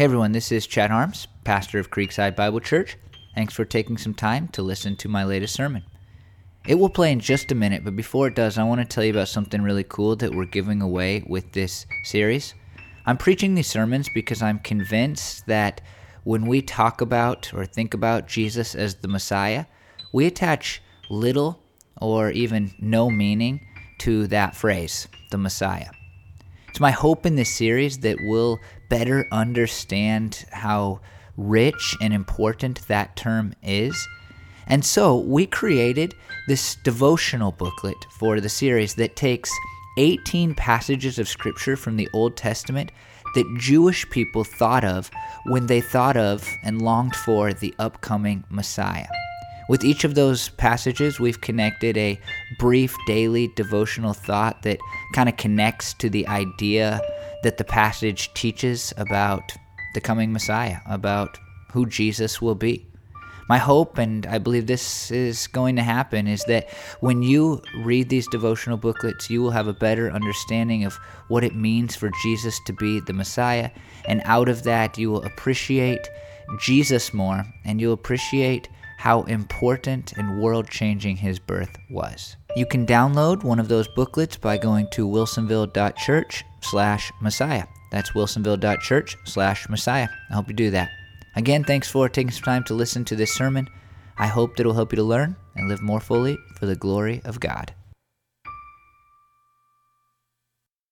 Hey everyone, this is Chad Harms, pastor of Creekside Bible Church. Thanks for taking some time to listen to my latest sermon. It will play in just a minute, but before it does, I want to tell you about something really cool that we're giving away with this series. I'm preaching these sermons because I'm convinced that when we talk about or think about Jesus as the Messiah, we attach little or even no meaning to that phrase, the Messiah. It's my hope in this series that we'll better understand how rich and important that term is. And so we created this devotional booklet for the series that takes 18 passages of scripture from the Old Testament that Jewish people thought of when they thought of and longed for the upcoming Messiah. With each of those passages, we've connected a brief daily devotional thought that kind of connects to the idea that the passage teaches about the coming Messiah, about who Jesus will be. My hope, and I believe this is going to happen, is that when you read these devotional booklets, you will have a better understanding of what it means for Jesus to be the Messiah. And out of that, you will appreciate Jesus more, and you'll appreciate how important and world changing his birth was. You can download one of those booklets by going to wilsonville.church slash Messiah. That's wilsonville.church slash Messiah. I hope you do that. Again, thanks for taking some time to listen to this sermon. I hope that it will help you to learn and live more fully for the glory of God.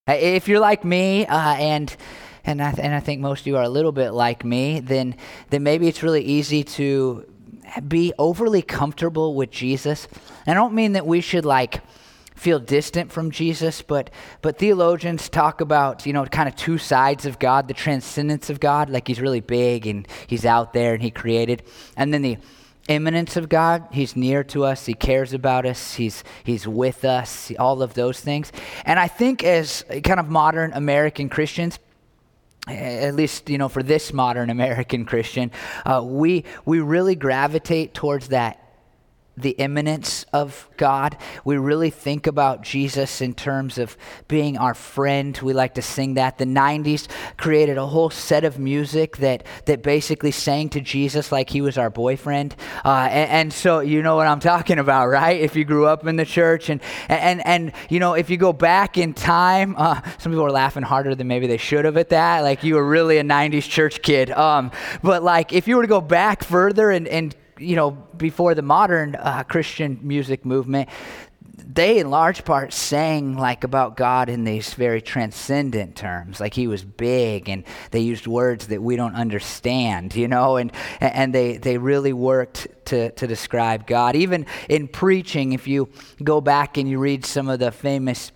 If you're like me, uh, and and I, th- and I think most of you are a little bit like me, then then maybe it's really easy to be overly comfortable with Jesus. I don't mean that we should like feel distant from Jesus, but but theologians talk about, you know, kind of two sides of God, the transcendence of God, like he's really big and he's out there and he created, and then the immanence of God, he's near to us, he cares about us, he's he's with us, all of those things. And I think as kind of modern American Christians, at least you know for this modern American Christian, uh, we we really gravitate towards that the immanence of God. We really think about Jesus in terms of being our friend. We like to sing that. The 90s created a whole set of music that, that basically sang to Jesus like he was our boyfriend. Uh, and, and, so you know what I'm talking about, right? If you grew up in the church. And, and, and you know, if you go back in time, uh, some people are laughing harder than maybe they should have at that. Like you were really a 90s church kid. Um, but like if you were to go back further and, and you know, before the modern uh, Christian music movement, they in large part sang like about God in these very transcendent terms, like he was big, and they used words that we don't understand, you know, and and they they really worked to to describe God. Even in preaching, if you go back and you read some of the famous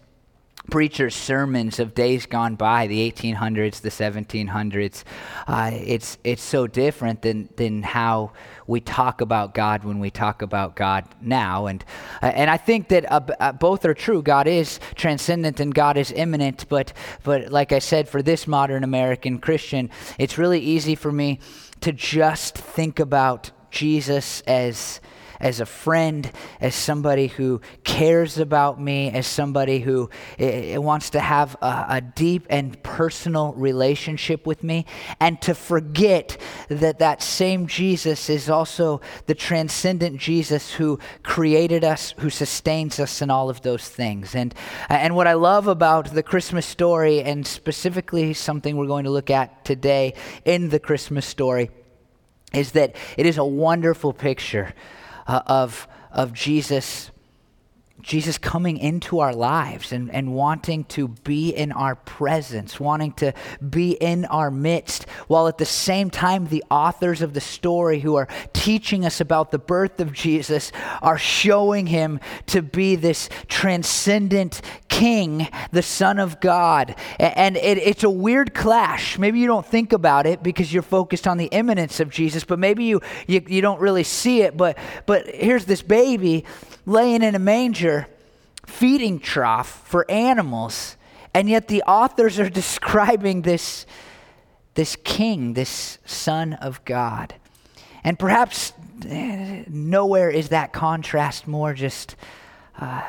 preachers' sermons of days gone by, the 1800s, the 1700s. Uh, it's it's so different than than how we talk about God when we talk about God now, and uh, and I think that uh, uh, both are true. God is transcendent and God is immanent, but but like I said, for this modern American Christian, it's really easy for me to just think about Jesus as as a friend, as somebody who cares about me, as somebody who uh, wants to have a, a deep and personal relationship with me, and to forget that that same Jesus is also the transcendent Jesus who created us, who sustains us, and all of those things. And, and what I love about the Christmas story, and specifically something we're going to look at today in the Christmas story, is that it is a wonderful picture uh, of, of Jesus Jesus coming into our lives and, and wanting to be in our presence, wanting to be in our midst, while at the same time, the authors of the story who are teaching us about the birth of Jesus are showing him to be this transcendent king, the Son of God. And it, it's a weird clash. Maybe you don't think about it because you're focused on the immanence of Jesus, but maybe you, you, you don't really see it. But, but here's this baby laying in a manger, feeding trough for animals. And yet the authors are describing this, this king, this son of God. And perhaps eh, nowhere is that contrast more just uh,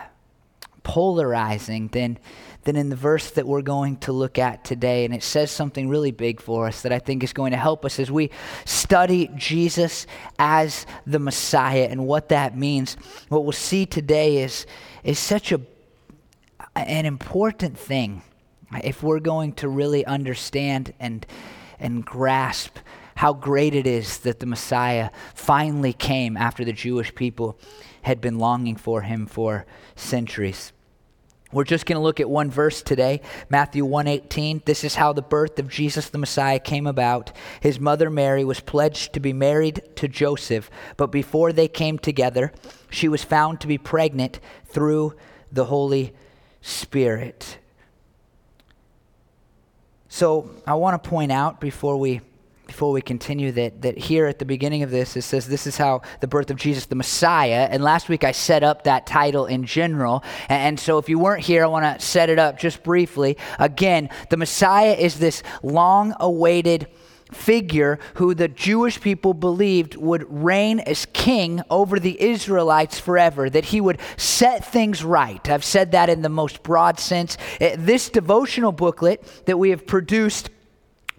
polarizing than, than in the verse that we're going to look at today. And it says something really big for us that I think is going to help us as we study Jesus as the Messiah and what that means. What we'll see today is, is such a, an important thing if we're going to really understand and, and grasp how great it is that the Messiah finally came after the Jewish people had been longing for him for centuries. We're just going to look at one verse today, Matthew 1:18. This is how the birth of Jesus the Messiah came about. His mother Mary was pledged to be married to Joseph, but before they came together, she was found to be pregnant through the Holy Spirit. So, I want to point out before we before we continue that, that here at the beginning of this, it says this is how the birth of Jesus the Messiah. And last week I set up that title in general. And, and so if you weren't here, I want to set it up just briefly. Again, the Messiah is this long awaited figure who the Jewish people believed would reign as king over the Israelites forever, that he would set things right. I've said that in the most broad sense. This devotional booklet that we have produced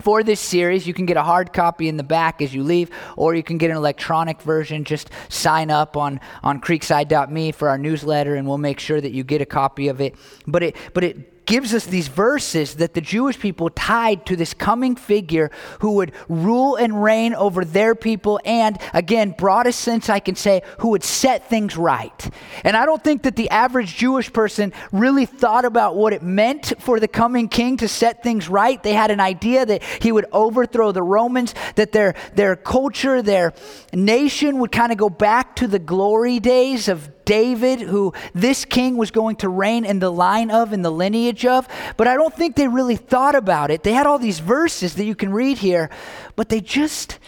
for this series. You can get a hard copy in the back as you leave, or you can get an electronic version. Just sign up on, on creekside.me for our newsletter, and we'll make sure that you get a copy of it. But it, but it gives us these verses that the Jewish people tied to this coming figure who would rule and reign over their people, and again, broadest sense I can say, who would set things right. And I don't think that the average Jewish person really thought about what it meant for the coming king to set things right. They had an idea that he would overthrow the Romans, that their, their culture, their nation would kind of go back to the glory days of David, who this king was going to reign in the line of, in the lineage of. But I don't think they really thought about it. They had all these verses that you can read here, but they just,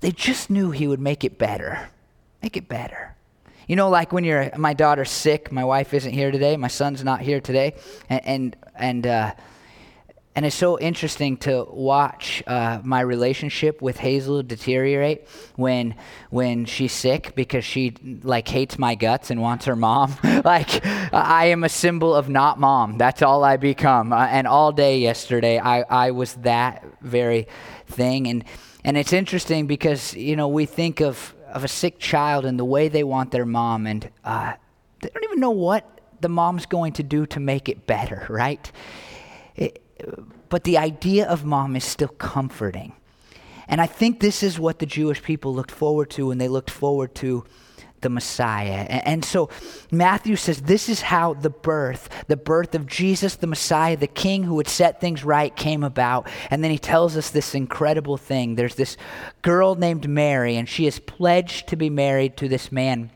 they just knew he would make it better. Make it better. You know, like when you're, my daughter's sick, my wife isn't here today, my son's not here today, and, and, and uh, and it's so interesting to watch uh, my relationship with Hazel deteriorate when when she's sick because she like hates my guts and wants her mom. like I am a symbol of not mom. That's all I become. Uh, and all day yesterday, I I was that very thing. And and it's interesting because you know we think of of a sick child and the way they want their mom, and uh, they don't even know what the mom's going to do to make it better, right? It, but the idea of mom is still comforting. And I think this is what the Jewish people looked forward to when they looked forward to the Messiah. And so Matthew says this is how the birth, the birth of Jesus, the Messiah, the King who would set things right, came about. And then he tells us this incredible thing. There's this girl named Mary, and she is pledged to be married to this man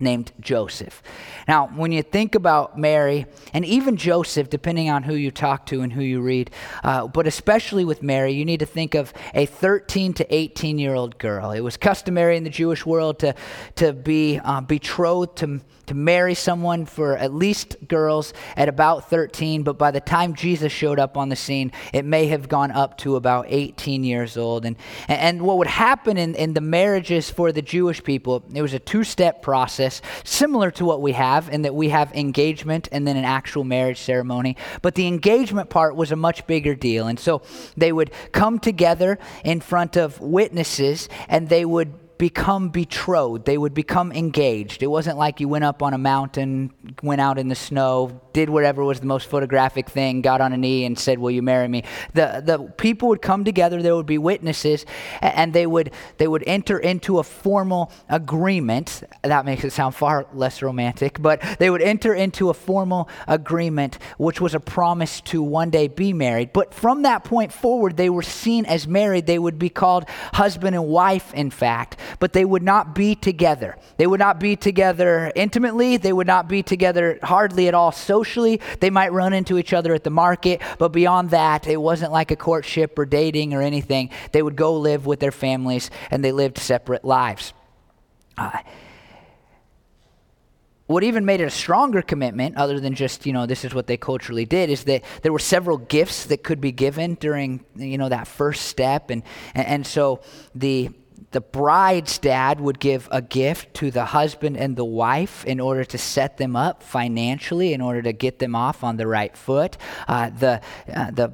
named Joseph. Now, when you think about Mary and even Joseph, depending on who you talk to and who you read, uh, but especially with Mary, you need to think of a 13 to 18 year old girl. It was customary in the Jewish world to, to be uh, betrothed to to marry someone for at least girls at about 13, but by the time Jesus showed up on the scene, it may have gone up to about 18 years old. And, and what would happen in, in the marriages for the Jewish people, it was a two step process, similar to what we have, in that we have engagement and then an actual marriage ceremony. But the engagement part was a much bigger deal. And so they would come together in front of witnesses and they would become betrothed. They would become engaged. It wasn't like you went up on a mountain, went out in the snow, did whatever was the most photographic thing, got on a knee and said, "Will you marry me?" The the people would come together. There would be witnesses, and they would they would enter into a formal agreement. That makes it sound far less romantic, but they would enter into a formal agreement, which was a promise to one day be married. But from that point forward, they were seen as married. They would be called husband and wife, in fact but they would not be together. They would not be together intimately. They would not be together hardly at all socially. They might run into each other at the market, but beyond that, it wasn't like a courtship or dating or anything. They would go live with their families and they lived separate lives. Uh, what even made it a stronger commitment, other than just, you know, this is what they culturally did, is that there were several gifts that could be given during, you know, that first step. And, and, and so the, the bride's dad would give a gift to the husband and the wife in order to set them up financially, in order to get them off on the right foot. Uh, the, uh, the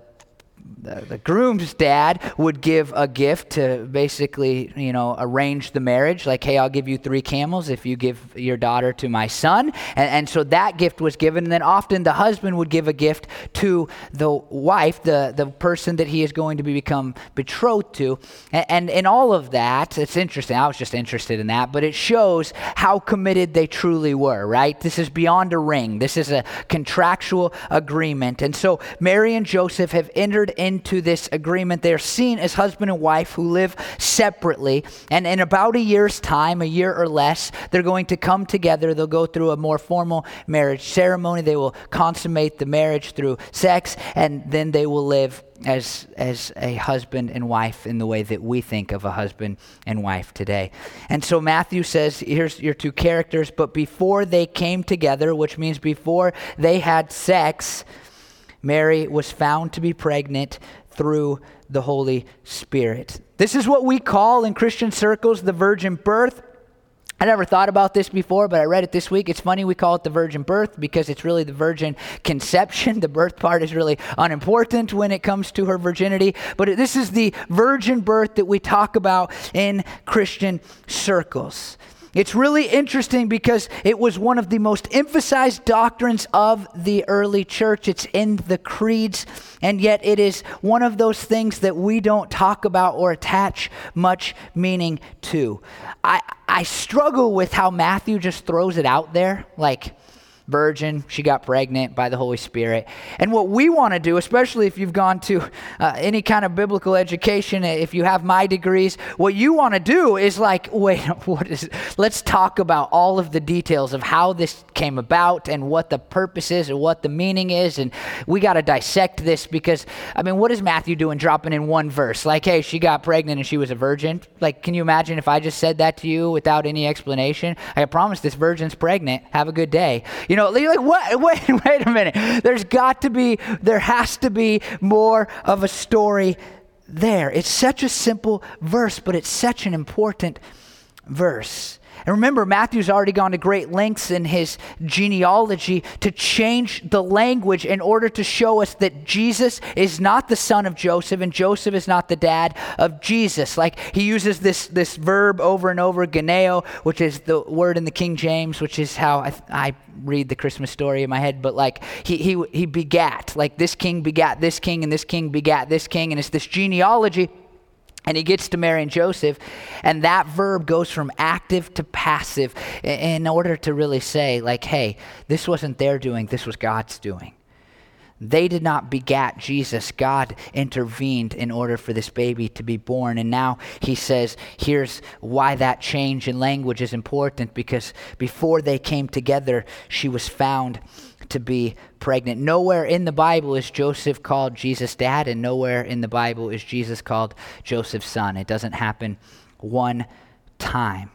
the, groom's dad would give a gift to basically, you know, arrange the marriage. Like, hey, I'll give you three camels if you give your daughter to my son. And, and so that gift was given. And then often the husband would give a gift to the wife, the, the person that he is going to be become betrothed to. And, and in all of that, it's interesting. I was just interested in that, but it shows how committed they truly were, right? This is beyond a ring. This is a contractual agreement. And so Mary and Joseph have entered into this agreement. They're seen as husband and wife who live separately. And in about a year's time, a year or less, they're going to come together. They'll go through a more formal marriage ceremony. They will consummate the marriage through sex, and then they will live as, as a husband and wife in the way that we think of a husband and wife today. And so Matthew says, here's your two characters, but before they came together, which means before they had sex, Mary was found to be pregnant through the Holy Spirit. This is what we call in Christian circles the virgin birth. I never thought about this before, but I read it this week. It's funny we call it the virgin birth because it's really the virgin conception. The birth part is really unimportant when it comes to her virginity. But this is the virgin birth that we talk about in Christian circles. It's really interesting because it was one of the most emphasized doctrines of the early church. It's in the creeds, and yet it is one of those things that we don't talk about or attach much meaning to. I, I struggle with how Matthew just throws it out there. Like, virgin. She got pregnant by the Holy Spirit. And what we want to do, especially if you've gone to uh, any kind of biblical education, if you have my degrees, what you want to do is like, wait, what is? Let's talk about all of the details of how this came about and what the purpose is and what the meaning is. And we got to dissect this because, I mean, what is Matthew doing dropping in one verse? Like, hey, she got pregnant and she was a virgin. Like, can you imagine if I just said that to you without any explanation? I promise this virgin's pregnant. Have a good day. You you know, you're like, what? Wait, wait a minute. There's got to be, there has to be more of a story there. It's such a simple verse, but it's such an important verse. And remember, Matthew's already gone to great lengths in his genealogy to change the language in order to show us that Jesus is not the son of Joseph and Joseph is not the dad of Jesus. Like he uses this, this verb over and over, geneo, which is the word in the King James, which is how I, I read the Christmas story in my head, but like he, he, he begat, like this king begat this king and this king begat this king, and it's this genealogy and he gets to Mary and Joseph, and that verb goes from active to passive in order to really say, like, hey, this wasn't their doing, this was God's doing. They did not begat Jesus. God intervened in order for this baby to be born. And now he says, here's why that change in language is important because before they came together, she was found to be pregnant. Nowhere in the Bible is Joseph called Jesus' dad, and nowhere in the Bible is Jesus called Joseph's son. It doesn't happen one time.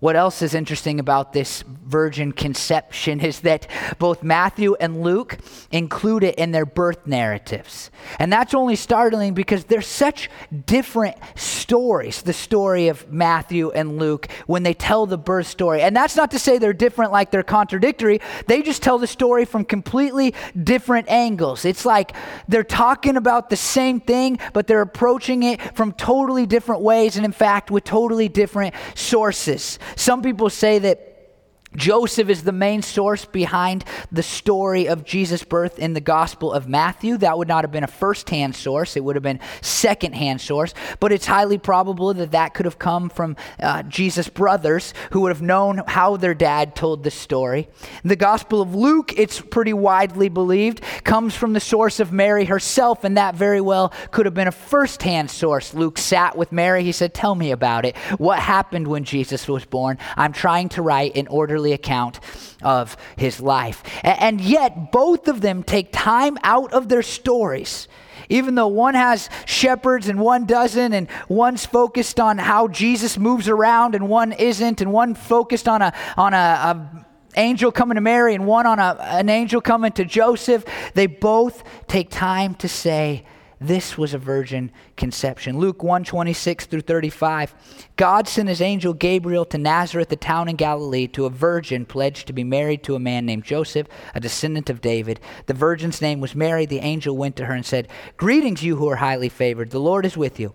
What else is interesting about this virgin conception is that both Matthew and Luke include it in their birth narratives. And that's only startling because they're such different stories, the story of Matthew and Luke, when they tell the birth story. And that's not to say they're different, like they're contradictory. They just tell the story from completely different angles. It's like they're talking about the same thing, but they're approaching it from totally different ways, and in fact, with totally different sources. Some people say that Joseph is the main source behind the story of Jesus' birth in the Gospel of Matthew. That would not have been a first-hand source; it would have been second-hand source. But it's highly probable that that could have come from uh, Jesus' brothers, who would have known how their dad told the story. The Gospel of Luke, it's pretty widely believed, comes from the source of Mary herself, and that very well could have been a first-hand source. Luke sat with Mary. He said, "Tell me about it. What happened when Jesus was born? I'm trying to write in order." Account of his life. And yet, both of them take time out of their stories. Even though one has shepherds and one doesn't, and one's focused on how Jesus moves around and one isn't, and one focused on a on a, a angel coming to Mary and one on a, an angel coming to Joseph, they both take time to say this was a virgin conception. Luke 1 26 through 35. God sent his angel Gabriel to Nazareth, a town in Galilee, to a virgin pledged to be married to a man named Joseph, a descendant of David. The virgin's name was Mary. The angel went to her and said, Greetings, you who are highly favored. The Lord is with you.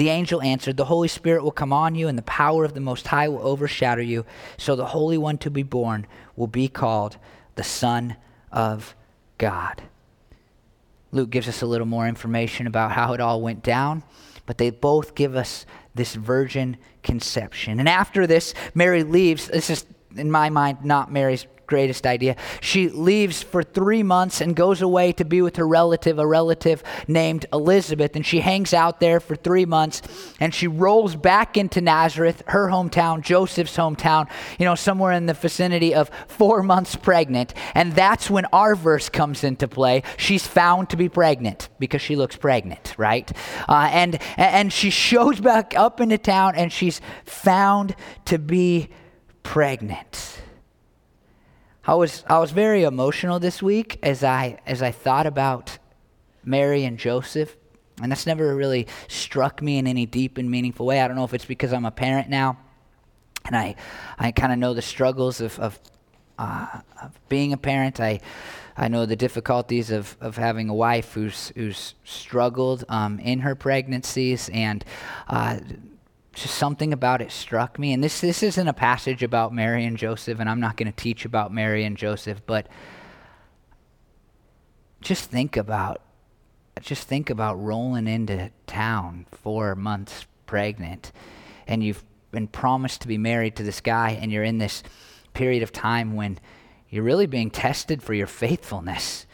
The angel answered, The Holy Spirit will come on you, and the power of the Most High will overshadow you. So the Holy One to be born will be called the Son of God. Luke gives us a little more information about how it all went down, but they both give us this virgin conception. And after this, Mary leaves. This is, in my mind, not Mary's greatest idea. She leaves for three months and goes away to be with her relative, a relative named Elizabeth. And she hangs out there for three months and she rolls back into Nazareth, her hometown, Joseph's hometown, you know, somewhere in the vicinity of four months pregnant. And that's when our verse comes into play. She's found to be pregnant because she looks pregnant, right? Uh, and, and she shows back up into town and she's found to be pregnant. I was I was very emotional this week as I as I thought about Mary and Joseph, and that's never really struck me in any deep and meaningful way. I don't know if it's because I'm a parent now, and I I kind of know the struggles of of, uh, of, being a parent. I I know the difficulties of, of having a wife who's who's struggled um, in her pregnancies and. Uh, just something about it struck me. And this, this isn't a passage about Mary and Joseph, and I'm not going to teach about Mary and Joseph, but just think about just think about rolling into town four months pregnant and you've been promised to be married to this guy and you're in this period of time when you're really being tested for your faithfulness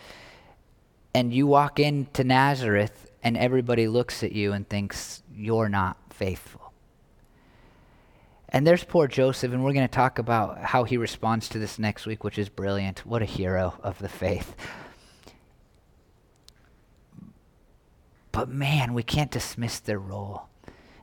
and you walk into nazareth and everybody looks at you and thinks you're not faithful and there's poor Joseph, and we're going to talk about how he responds to this next week, which is brilliant. What a hero of the faith. But man, we can't dismiss their role.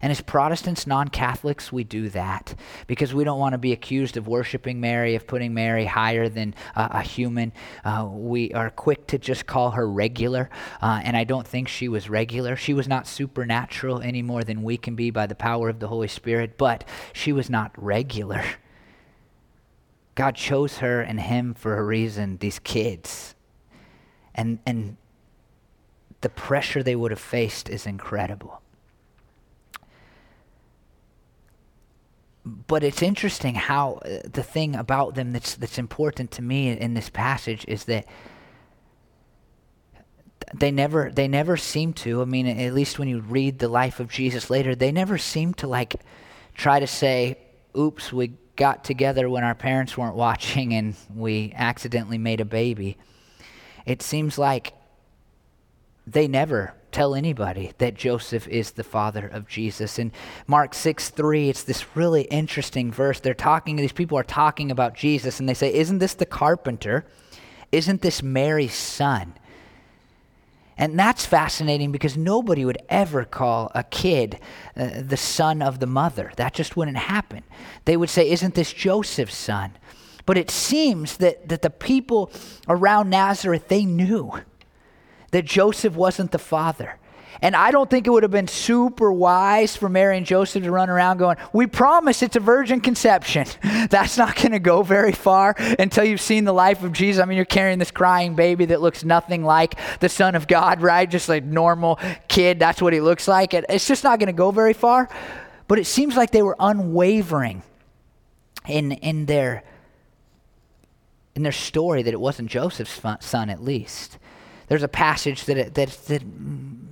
And as Protestants, non Catholics, we do that because we don't want to be accused of worshiping Mary, of putting Mary higher than uh, a human. Uh, we are quick to just call her regular, uh, and I don't think she was regular. She was not supernatural any more than we can be by the power of the Holy Spirit, but she was not regular. God chose her and him for a reason, these kids. And, and the pressure they would have faced is incredible. But it's interesting how uh, the thing about them that's that's important to me in this passage is that they never they never seem to i mean at least when you read the life of jesus later they never seem to like try to say oops we got together when our parents weren't watching and we accidentally made a baby. It seems like they never tell anybody that Joseph is the father of Jesus. In Mark 6 3, it's this really interesting verse. They're talking, these people are talking about Jesus, and they say, Isn't this the carpenter? Isn't this Mary's son? And that's fascinating because nobody would ever call a kid uh, the son of the mother. That just wouldn't happen. They would say, Isn't this Joseph's son? But it seems that, that the people around Nazareth, they knew that Joseph wasn't the father. And I don't think it would have been super wise for Mary and Joseph to run around going, We promise it's a virgin conception. That's not going to go very far until you've seen the life of Jesus. I mean, you're carrying this crying baby that looks nothing like the Son of God, right? Just like normal kid. That's what he looks like. It's just not going to go very far. But it seems like they were unwavering in, in, their, in their story that it wasn't Joseph's son, at least there's a passage that, that, that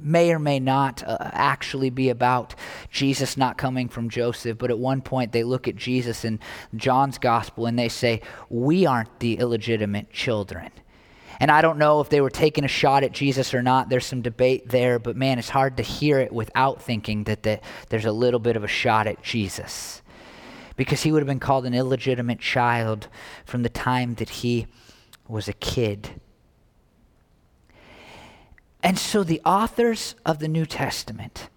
may or may not uh, actually be about Jesus not coming from Joseph, but at one point they look at Jesus in John's gospel and they say, We aren't the illegitimate children. And I don't know if they were taking a shot at Jesus or not. There's some debate there, but man, it's hard to hear it without thinking that the, there's a little bit of a shot at Jesus. Because he would have been called an illegitimate child from the time that he was a kid. And so the authors of the New Testament,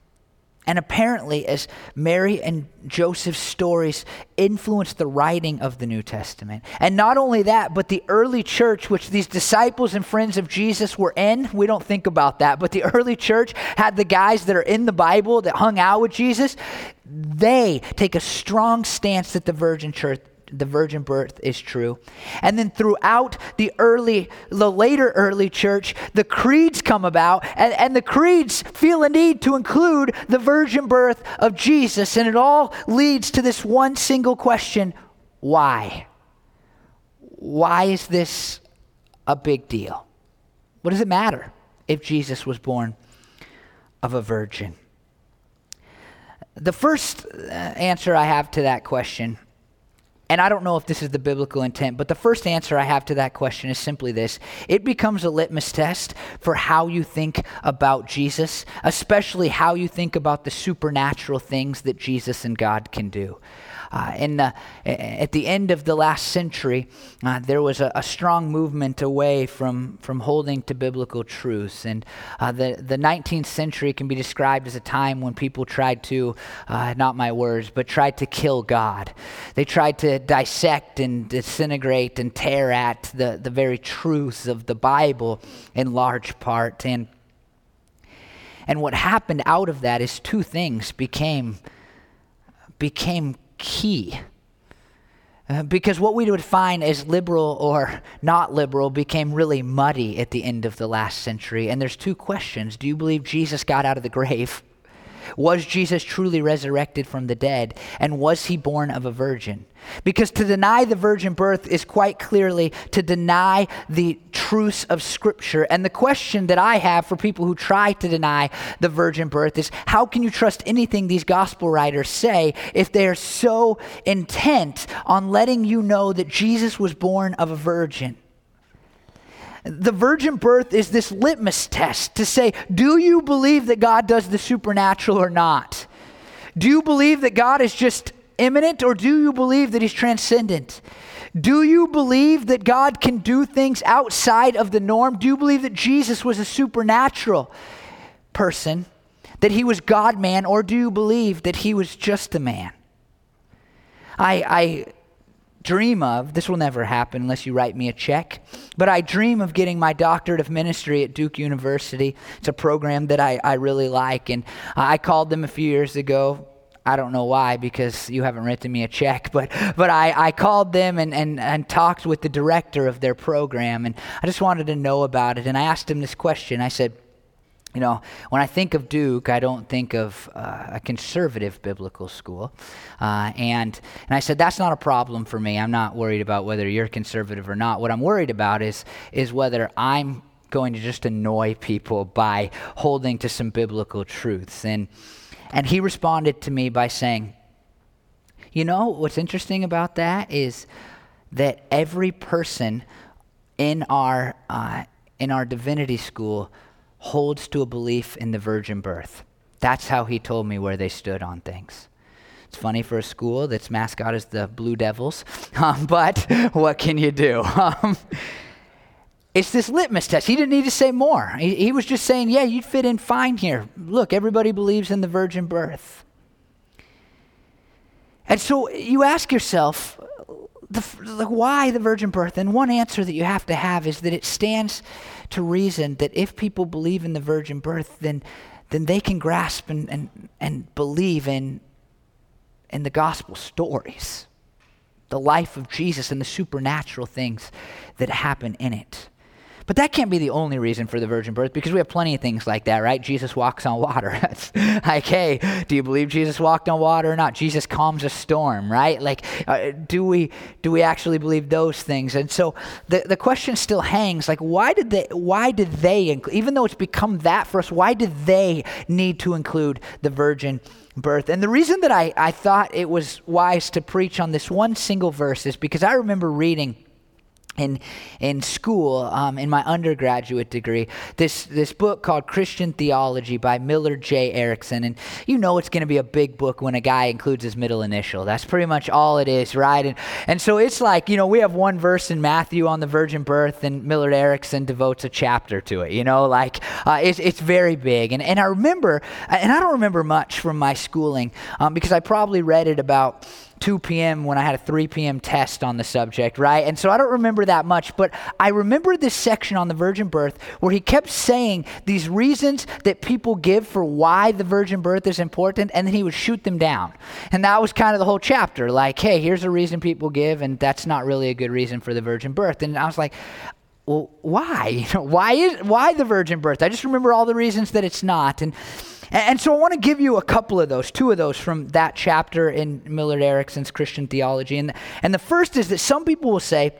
and apparently, as Mary and Joseph's stories influenced the writing of the New Testament. And not only that, but the early church, which these disciples and friends of Jesus were in, we don't think about that, but the early church had the guys that are in the Bible that hung out with Jesus. They take a strong stance that the virgin church the virgin birth is true. And then throughout the early, the later early church, the creeds come about, and, and the creeds feel a need to include the virgin birth of Jesus. And it all leads to this one single question why? Why is this a big deal? What does it matter if Jesus was born of a virgin? The first uh, answer I have to that question and I don't know if this is the biblical intent, but the first answer I have to that question is simply this it becomes a litmus test for how you think about Jesus, especially how you think about the supernatural things that Jesus and God can do. Uh, in the, at the end of the last century, uh, there was a, a, strong movement away from, from holding to biblical truths. And uh, the, the 19th century can be described as a time when people tried to, uh, not my words, but tried to kill God. They tried to dissect and disintegrate and tear at the, the very truths of the Bible in large part. And, and what happened out of that is two things became became key. Uh, because what we would find as liberal or not liberal became really muddy at the end of the last century. And there's two questions Do you believe Jesus got out of the grave? Was Jesus truly resurrected from the dead? And was he born of a virgin? Because to deny the virgin birth is quite clearly to deny the truths of Scripture. And the question that I have for people who try to deny the virgin birth is how can you trust anything these gospel writers say if they are so intent on letting you know that Jesus was born of a virgin? The virgin birth is this litmus test to say, do you believe that God does the supernatural or not? Do you believe that God is just immanent or do you believe that He's transcendent? Do you believe that God can do things outside of the norm? Do you believe that Jesus was a supernatural person, that He was God man, or do you believe that He was just a man? I, I dream of, this will never happen unless you write me a check, but I dream of getting my doctorate of ministry at Duke University. It's a program that I, I really like. And I called them a few years ago. I don't know why, because you haven't written me a check, but, but I, I called them and, and, and talked with the director of their program, and I just wanted to know about it. And I asked him this question I said, you know, when I think of Duke, I don't think of uh, a conservative biblical school. Uh, and, and I said, that's not a problem for me. I'm not worried about whether you're conservative or not. What I'm worried about is, is whether I'm going to just annoy people by holding to some biblical truths. And, and he responded to me by saying, You know, what's interesting about that is that every person in our, uh, in our divinity school holds to a belief in the virgin birth. That's how he told me where they stood on things. It's funny for a school that's mascot is the Blue Devils, um, but what can you do? Um, it's this litmus test. He didn't need to say more. He, he was just saying, yeah, you'd fit in fine here. Look, everybody believes in the virgin birth. And so you ask yourself, the, the, why the virgin birth? And one answer that you have to have is that it stands to reason that if people believe in the virgin birth, then, then they can grasp and, and, and believe in, in the gospel stories, the life of Jesus and the supernatural things that happen in it. But that can't be the only reason for the virgin birth because we have plenty of things like that, right? Jesus walks on water. That's like, hey, do you believe Jesus walked on water or not? Jesus calms a storm, right? Like, uh, do we do we actually believe those things? And so the, the question still hangs like, why did they, why did they, even though it's become that for us, why did they need to include the virgin birth? And the reason that I, I thought it was wise to preach on this one single verse is because I remember reading in in school um, in my undergraduate degree this this book called Christian Theology by Millard J. Erickson. And you know it's going to be a big book when a guy includes his middle initial. That's pretty much all it is right? And and so it's like you know we have one verse in Matthew on the virgin birth and Millard Erickson devotes a chapter to it you know? Like uh, it's it's very big. And and I remember and I don't remember much from my schooling um, because I probably read it about 2 p.m. when I had a 3 p.m. test on the subject, right? And so I don't remember that much, but I remember this section on the virgin birth where he kept saying these reasons that people give for why the virgin birth is important, and then he would shoot them down. And that was kind of the whole chapter like, hey, here's a reason people give, and that's not really a good reason for the virgin birth. And I was like, well, why? Why is why the virgin birth? I just remember all the reasons that it's not. And and so I want to give you a couple of those, two of those from that chapter in Millard Erickson's Christian theology. And, and the first is that some people will say,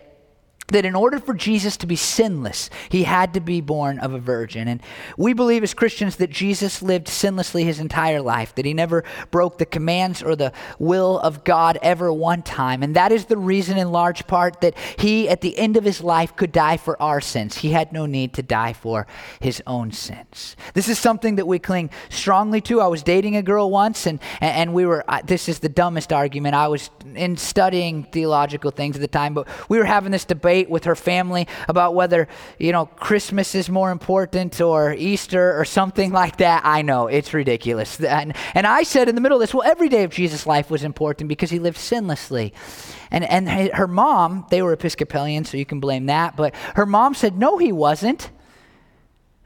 that in order for Jesus to be sinless, he had to be born of a virgin. And we believe as Christians that Jesus lived sinlessly his entire life, that he never broke the commands or the will of God ever one time. And that is the reason, in large part, that he, at the end of his life, could die for our sins. He had no need to die for his own sins. This is something that we cling strongly to. I was dating a girl once, and, and we were, this is the dumbest argument. I was in studying theological things at the time, but we were having this debate debate with her family about whether, you know, Christmas is more important or Easter or something like that. I know, it's ridiculous. And, and I said in the middle of this, well, every day of Jesus' life was important because he lived sinlessly. And, and her mom, they were Episcopalian, so you can blame that, but her mom said, no, he wasn't.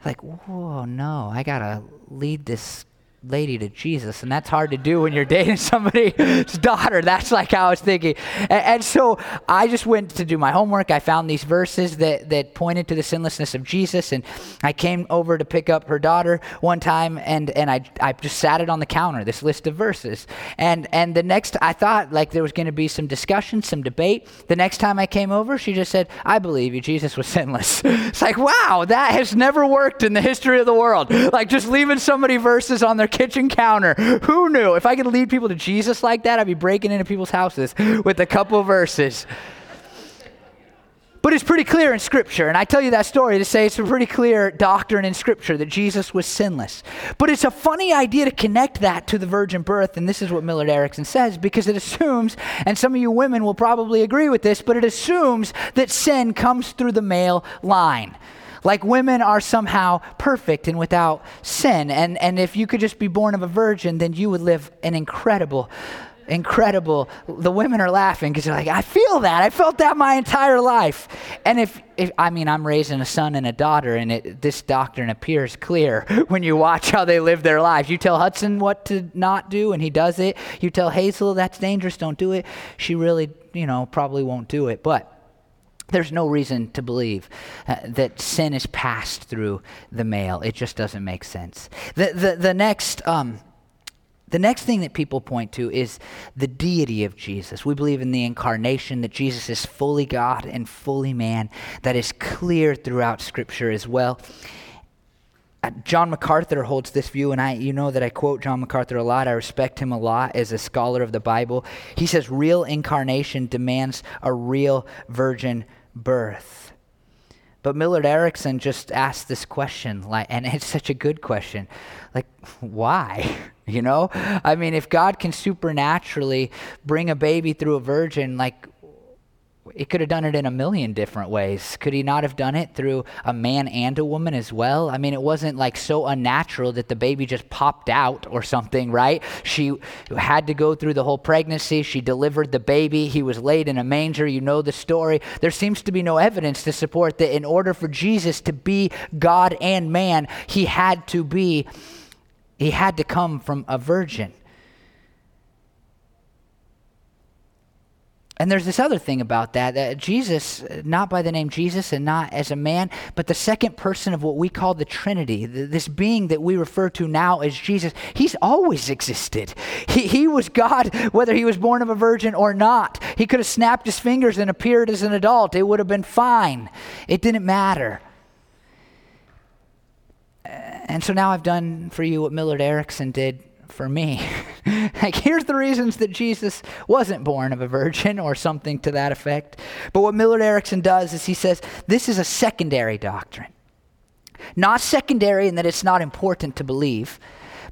Like, whoa, no, I gotta lead this lady to Jesus, and that's hard to do when you're dating somebody's daughter. That's like how I was thinking. And, and, so I just went to do my homework. I found these verses that, that pointed to the sinlessness of Jesus, and I came over to pick up her daughter one time, and, and I, I just sat it on the counter, this list of verses. And, and the next, I thought like there was going to be some discussion, some debate. The next time I came over, she just said, I believe you, Jesus was sinless. it's like, wow, that has never worked in the history of the world. Like just leaving somebody verses on their kitchen counter. Who knew? If I could lead people to Jesus like that, I'd be breaking into people's houses with a couple verses. But it's pretty clear in Scripture, and I tell you that story to say it's a pretty clear doctrine in Scripture that Jesus was sinless. But it's a funny idea to connect that to the virgin birth, and this is what Millard Erickson says, because it assumes, and some of you women will probably agree with this, but it assumes that sin comes through the male line like women are somehow perfect and without sin. And, and if you could just be born of a virgin, then you would live an incredible, incredible. The women are laughing because they're like, I feel that. I felt that my entire life. And if, if I mean, I'm raising a son and a daughter, and it, this doctrine appears clear when you watch how they live their lives. You tell Hudson what to not do, and he does it. You tell Hazel that's dangerous, don't do it. She really, you know, probably won't do it. But there's no reason to believe uh, that sin is passed through the male. It just doesn't make sense. The, the, the, next, um, the next thing that people point to is the deity of Jesus. We believe in the incarnation, that Jesus is fully God and fully man. That is clear throughout Scripture as well. Uh, John MacArthur holds this view, and I, you know that I quote John MacArthur a lot. I respect him a lot as a scholar of the Bible. He says real incarnation demands a real virgin birth. But Millard Erickson just asked this question, like, and it's such a good question. Like, why? You know? I mean, if God can supernaturally bring a baby through a virgin, like, he could have done it in a million different ways. Could he not have done it through a man and a woman as well? I mean, it wasn't like so unnatural that the baby just popped out or something, right? She had to go through the whole pregnancy. She delivered the baby. He was laid in a manger. You know the story. There seems to be no evidence to support that in order for Jesus to be God and man, he had to be, he had to come from a virgin. And there's this other thing about that, that Jesus, not by the name Jesus and not as a man, but the second person of what we call the Trinity, this being that we refer to now as Jesus, he's always existed. He, he was God, whether he was born of a virgin or not. He could have snapped his fingers and appeared as an adult, it would have been fine. It didn't matter. Uh, and so now I've done for you what Millard Erickson did for me. Like, here's the reasons that Jesus wasn't born of a virgin or something to that effect. But what Millard Erickson does is he says this is a secondary doctrine. Not secondary in that it's not important to believe,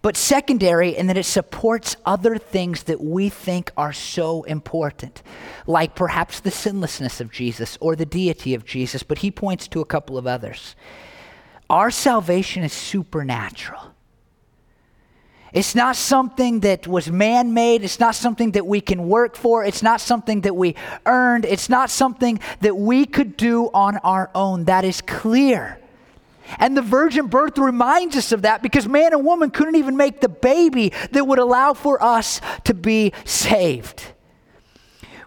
but secondary in that it supports other things that we think are so important, like perhaps the sinlessness of Jesus or the deity of Jesus. But he points to a couple of others. Our salvation is supernatural. It's not something that was man made. It's not something that we can work for. It's not something that we earned. It's not something that we could do on our own. That is clear. And the virgin birth reminds us of that because man and woman couldn't even make the baby that would allow for us to be saved.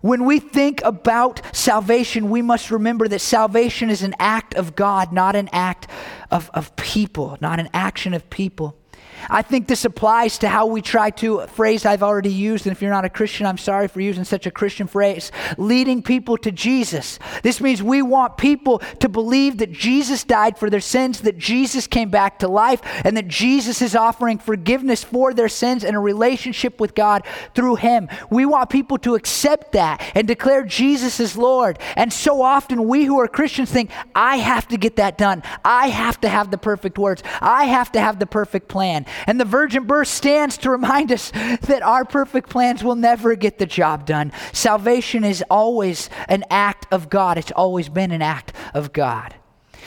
When we think about salvation, we must remember that salvation is an act of God, not an act of, of people, not an action of people. I think this applies to how we try to, phrase I've already used, and if you're not a Christian, I'm sorry for using such a Christian phrase, leading people to Jesus. This means we want people to believe that Jesus died for their sins, that Jesus came back to life, and that Jesus is offering forgiveness for their sins and a relationship with God through Him. We want people to accept that and declare Jesus as Lord. And so often we who are Christians think, I have to get that done. I have to have the perfect words. I have to have the perfect plan. And the virgin birth stands to remind us that our perfect plans will never get the job done. Salvation is always an act of God, it's always been an act of God.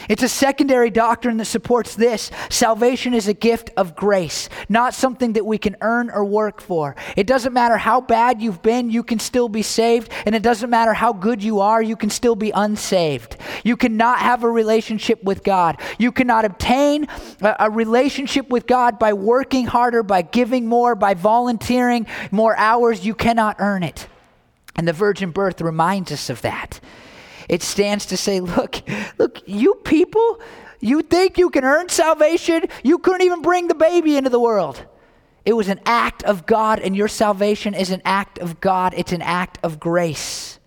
It's a secondary doctrine that supports this. Salvation is a gift of grace, not something that we can earn or work for. It doesn't matter how bad you've been, you can still be saved. And it doesn't matter how good you are, you can still be unsaved. You cannot have a relationship with God. You cannot obtain a, a relationship with God by working harder, by giving more, by volunteering more hours. You cannot earn it. And the virgin birth reminds us of that. It stands to say, look, look, you people, you think you can earn salvation? You couldn't even bring the baby into the world. It was an act of God, and your salvation is an act of God. It's an act of grace.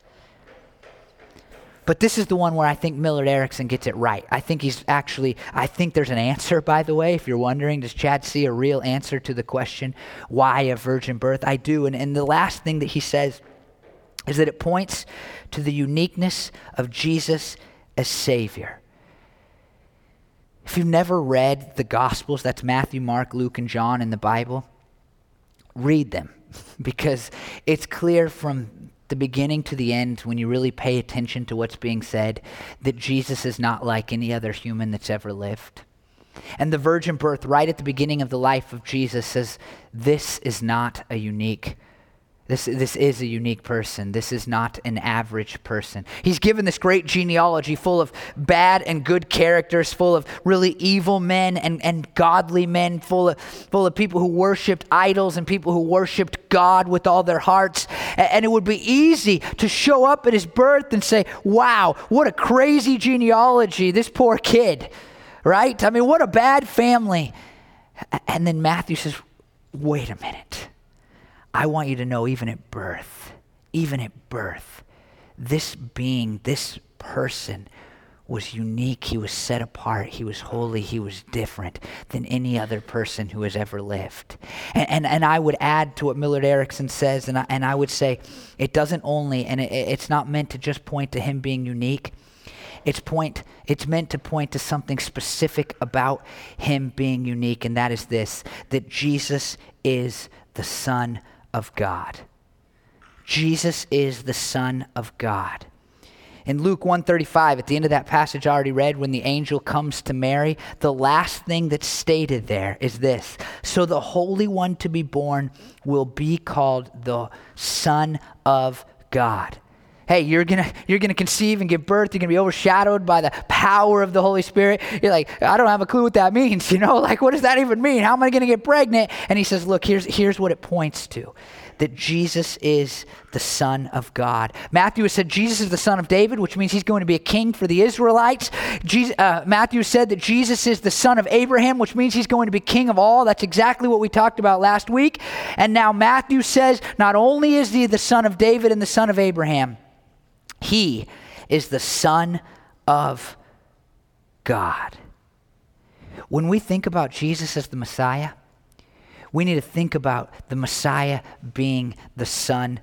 But this is the one where I think Millard Erickson gets it right. I think he's actually, I think there's an answer, by the way. If you're wondering, does Chad see a real answer to the question, why a virgin birth? I do. And, and the last thing that he says is that it points to the uniqueness of Jesus as Savior. If you've never read the Gospels, that's Matthew, Mark, Luke, and John in the Bible, read them because it's clear from the beginning to the end when you really pay attention to what's being said that Jesus is not like any other human that's ever lived. And the virgin birth, right at the beginning of the life of Jesus, says, This is not a unique this, this is a unique person. This is not an average person. He's given this great genealogy full of bad and good characters, full of really evil men and, and godly men, full of, full of people who worshiped idols and people who worshiped God with all their hearts. And, and it would be easy to show up at his birth and say, wow, what a crazy genealogy, this poor kid, right? I mean, what a bad family. And then Matthew says, wait a minute I want you to know, even at birth, even at birth, this being, this person, was unique. He was set apart. He was holy. He was different than any other person who has ever lived. And, and, and I would add to what Millard Erickson says, and I, and I would say it doesn't only, and it, it's not meant to just point to him being unique. It's, point, it's meant to point to something specific about him being unique, and that is this that Jesus is the Son of God. Jesus is the Son of God. In Luke 135, at the end of that passage I already read, when the angel comes to Mary, the last thing that's stated there is this So the Holy One to be born will be called the Son of God hey you're gonna you're gonna conceive and give birth you're gonna be overshadowed by the power of the holy spirit you're like i don't have a clue what that means you know like what does that even mean how am i gonna get pregnant and he says look here's here's what it points to that Jesus is the Son of God. Matthew has said Jesus is the Son of David, which means he's going to be a king for the Israelites. Jesus, uh, Matthew said that Jesus is the Son of Abraham, which means he's going to be king of all. That's exactly what we talked about last week. And now Matthew says not only is he the Son of David and the Son of Abraham, he is the Son of God. When we think about Jesus as the Messiah, we need to think about the Messiah being the Son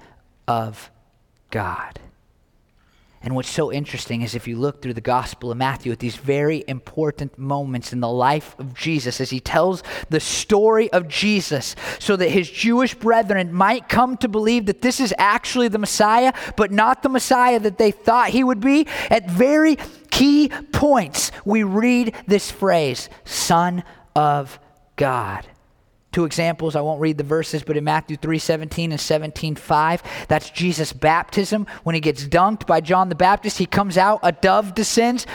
of God. And what's so interesting is if you look through the Gospel of Matthew at these very important moments in the life of Jesus, as he tells the story of Jesus, so that his Jewish brethren might come to believe that this is actually the Messiah, but not the Messiah that they thought he would be, at very key points, we read this phrase, Son of God. Two examples, I won't read the verses, but in Matthew 3 17 and 17 5, that's Jesus' baptism. When he gets dunked by John the Baptist, he comes out, a dove descends.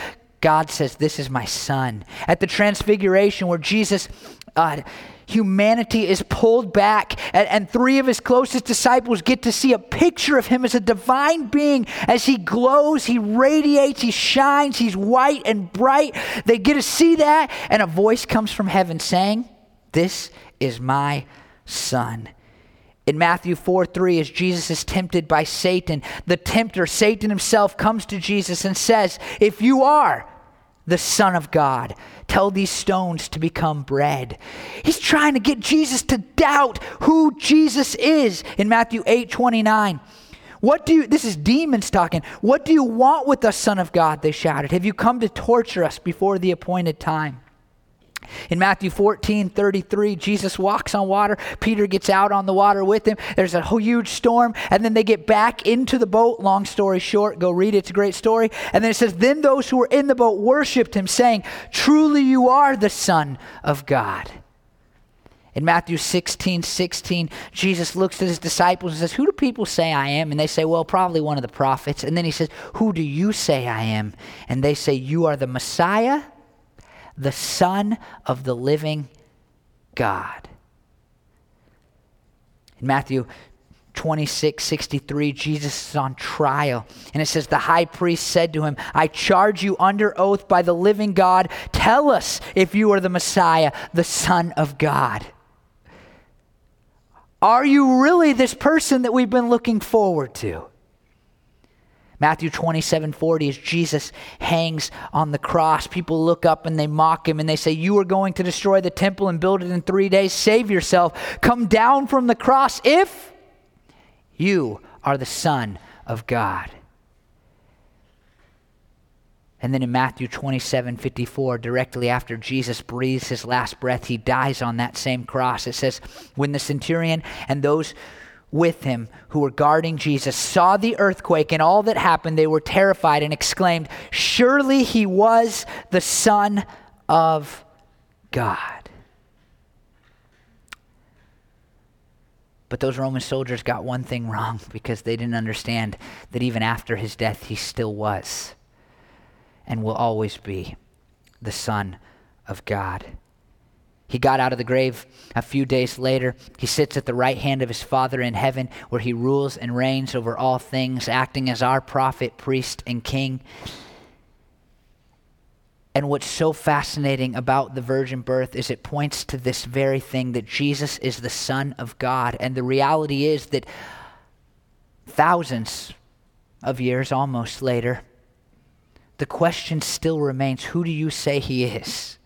God says, This is my son. At the transfiguration, where Jesus, uh, humanity is pulled back, and, and three of his closest disciples get to see a picture of him as a divine being. As he glows, he radiates, he shines, he's white and bright. They get to see that, and a voice comes from heaven saying, This is my son. In Matthew 4 3, as Jesus is tempted by Satan, the tempter, Satan himself, comes to Jesus and says, If you are the Son of God, tell these stones to become bread. He's trying to get Jesus to doubt who Jesus is in Matthew 8 29. What do you, this is demons talking. What do you want with us, Son of God? They shouted. Have you come to torture us before the appointed time? In Matthew 14, 33, Jesus walks on water. Peter gets out on the water with him. There's a huge storm, and then they get back into the boat. Long story short, go read it. It's a great story. And then it says, Then those who were in the boat worshiped him, saying, Truly you are the Son of God. In Matthew 16, 16, Jesus looks at his disciples and says, Who do people say I am? And they say, Well, probably one of the prophets. And then he says, Who do you say I am? And they say, You are the Messiah the Son of the living God. In Matthew 26, 63, Jesus is on trial. And it says, The high priest said to him, I charge you under oath by the living God, tell us if you are the Messiah, the Son of God. Are you really this person that we've been looking forward to? Matthew 27 40, as Jesus hangs on the cross, people look up and they mock him and they say, You are going to destroy the temple and build it in three days. Save yourself. Come down from the cross if you are the Son of God. And then in Matthew 27 54, directly after Jesus breathes his last breath, he dies on that same cross. It says, When the centurion and those with him who were guarding Jesus saw the earthquake and all that happened, they were terrified and exclaimed, Surely he was the Son of God. But those Roman soldiers got one thing wrong because they didn't understand that even after his death, he still was and will always be the Son of God. He got out of the grave a few days later. He sits at the right hand of his Father in heaven, where he rules and reigns over all things, acting as our prophet, priest, and king. And what's so fascinating about the virgin birth is it points to this very thing that Jesus is the Son of God. And the reality is that thousands of years almost later, the question still remains who do you say he is?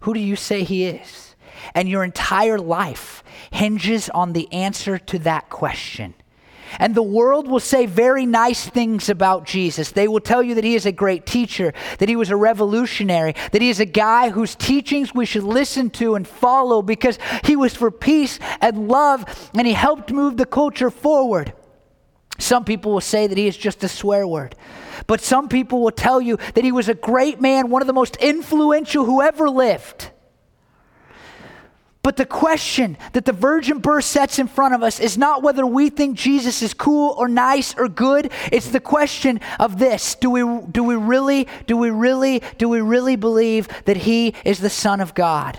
Who do you say he is? And your entire life hinges on the answer to that question. And the world will say very nice things about Jesus. They will tell you that he is a great teacher, that he was a revolutionary, that he is a guy whose teachings we should listen to and follow because he was for peace and love and he helped move the culture forward. Some people will say that he is just a swear word. But some people will tell you that he was a great man, one of the most influential who ever lived. But the question that the virgin birth sets in front of us is not whether we think Jesus is cool or nice or good. It's the question of this. Do we, do we really, do we really, do we really believe that he is the Son of God?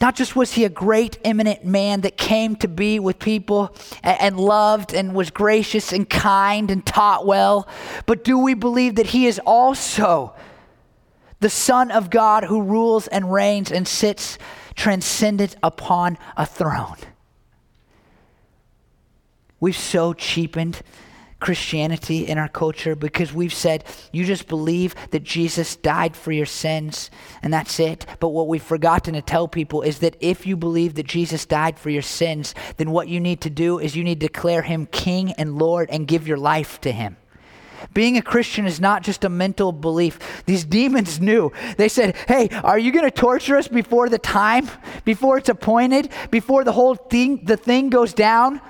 Not just was he a great, eminent man that came to be with people and, loved and was gracious and kind and taught well, but do we believe that he is also the Son of God who rules and reigns and sits transcendent upon a throne? We've so cheapened Christianity in our culture because we've said you just believe that Jesus died for your sins and that's it. But what we've forgotten to tell people is that if you believe that Jesus died for your sins, then what you need to do is you need to declare him King and Lord and give your life to him. Being a Christian is not just a mental belief. These demons knew. They said, Hey, are you going to torture us before the time, before it's appointed, before the whole thing, the thing goes down?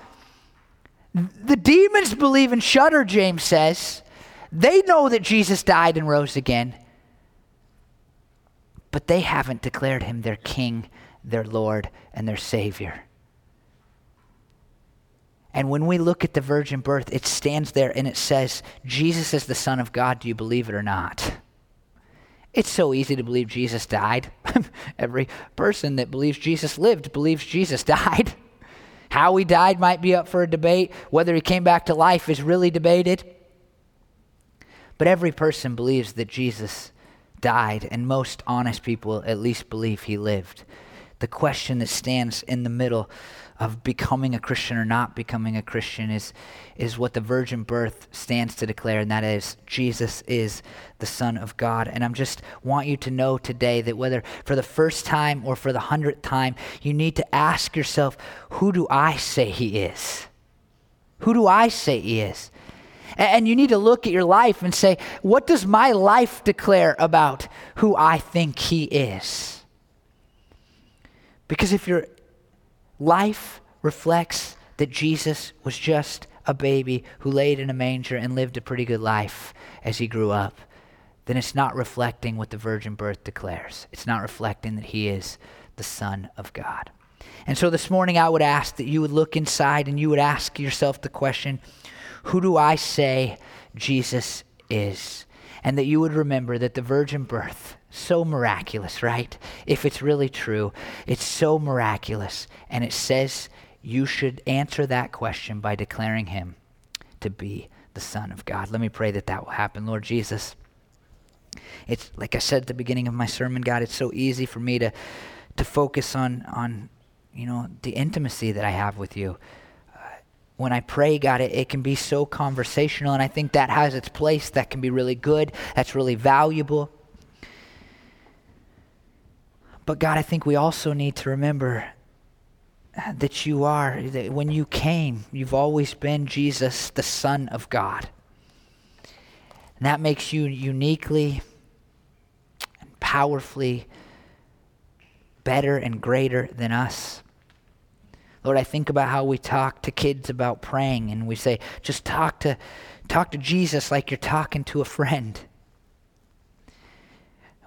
The demons believe and shudder, James says. They know that Jesus died and rose again, but they haven't declared him their king, their Lord, and their Savior. And when we look at the virgin birth, it stands there and it says, Jesus is the Son of God. Do you believe it or not? It's so easy to believe Jesus died. Every person that believes Jesus lived believes Jesus died. How he died might be up for a debate. Whether he came back to life is really debated. But every person believes that Jesus died, and most honest people at least believe he lived. The question that stands in the middle of becoming a Christian or not becoming a Christian is, is what the virgin birth stands to declare, and that is Jesus is the Son of God. And I'm just want you to know today that whether for the first time or for the hundredth time, you need to ask yourself, who do I say he is? Who do I say he is? And you need to look at your life and say, what does my life declare about who I think he is? Because if your life reflects that Jesus was just a baby who laid in a manger and lived a pretty good life as he grew up, then it's not reflecting what the virgin birth declares. It's not reflecting that he is the Son of God. And so this morning, I would ask that you would look inside and you would ask yourself the question Who do I say Jesus is? And that you would remember that the virgin birth so miraculous, right? If it's really true, it's so miraculous. And it says you should answer that question by declaring him to be the Son of God. Let me pray that that will happen. Lord Jesus, it's like I said at the beginning of my sermon, God, it's so easy for me to, to focus on, on, you know, the intimacy that I have with you. Uh, when I pray, God, it, it can be so conversational, and I think that has its place. That can be really good. That's really valuable. But God, I think we also need to remember that you are, that when you came, you've always been Jesus, the Son of God. And that makes you uniquely and powerfully better and greater than us. Lord, I think about how we talk to kids about praying and we say, just talk to talk to Jesus like you're talking to a friend.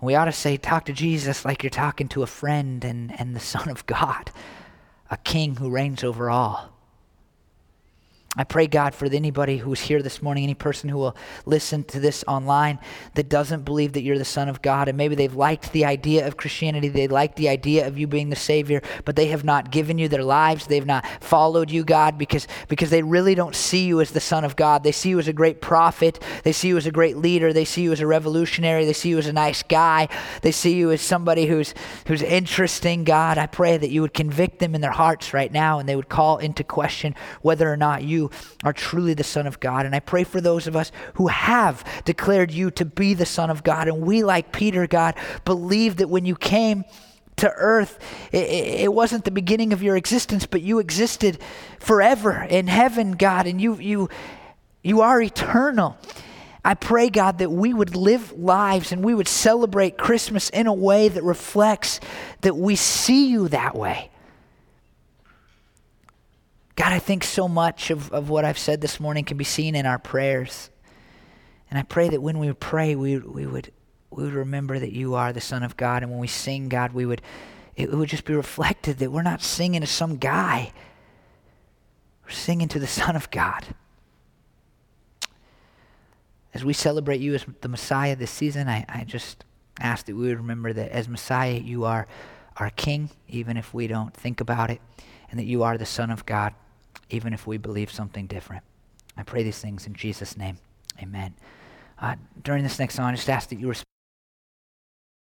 We ought to say, talk to Jesus like you're talking to a friend and, and the Son of God, a king who reigns over all. I pray, God, for anybody who's here this morning, any person who will listen to this online that doesn't believe that you're the Son of God, and maybe they've liked the idea of Christianity, they like the idea of you being the Savior, but they have not given you their lives, they've not followed you, God, because, because they really don't see you as the Son of God. They see you as a great prophet, they see you as a great leader, they see you as a revolutionary, they see you as a nice guy, they see you as somebody who's, who's interesting, God. I pray that you would convict them in their hearts right now, and they would call into question whether or not you are truly the Son of God. And I pray for those of us who have declared you to be the Son of God. And we, like Peter, God, believe that when you came, to earth, it, it, wasn't the beginning of your existence, but you existed forever in heaven, God, and you you you are eternal. I pray, God, that we would live lives and we would celebrate Christmas in a way that reflects that we see you that way. God, I think so much of, of what I've said this morning can be seen in our prayers. And I pray that when we pray, we, we, would, we would remember that you are the Son of God. And when we sing, God, we would, it, would just be reflected that we're not singing to some guy, we're singing to the Son of God. As we celebrate you as the Messiah this season, I, I just ask that we would remember that as Messiah, you are our King, even if we don't think about it, and that you are the Son of God even if we believe something different. I pray these things in Jesus' name. Amen. Uh, during this next song, I just ask that you respond.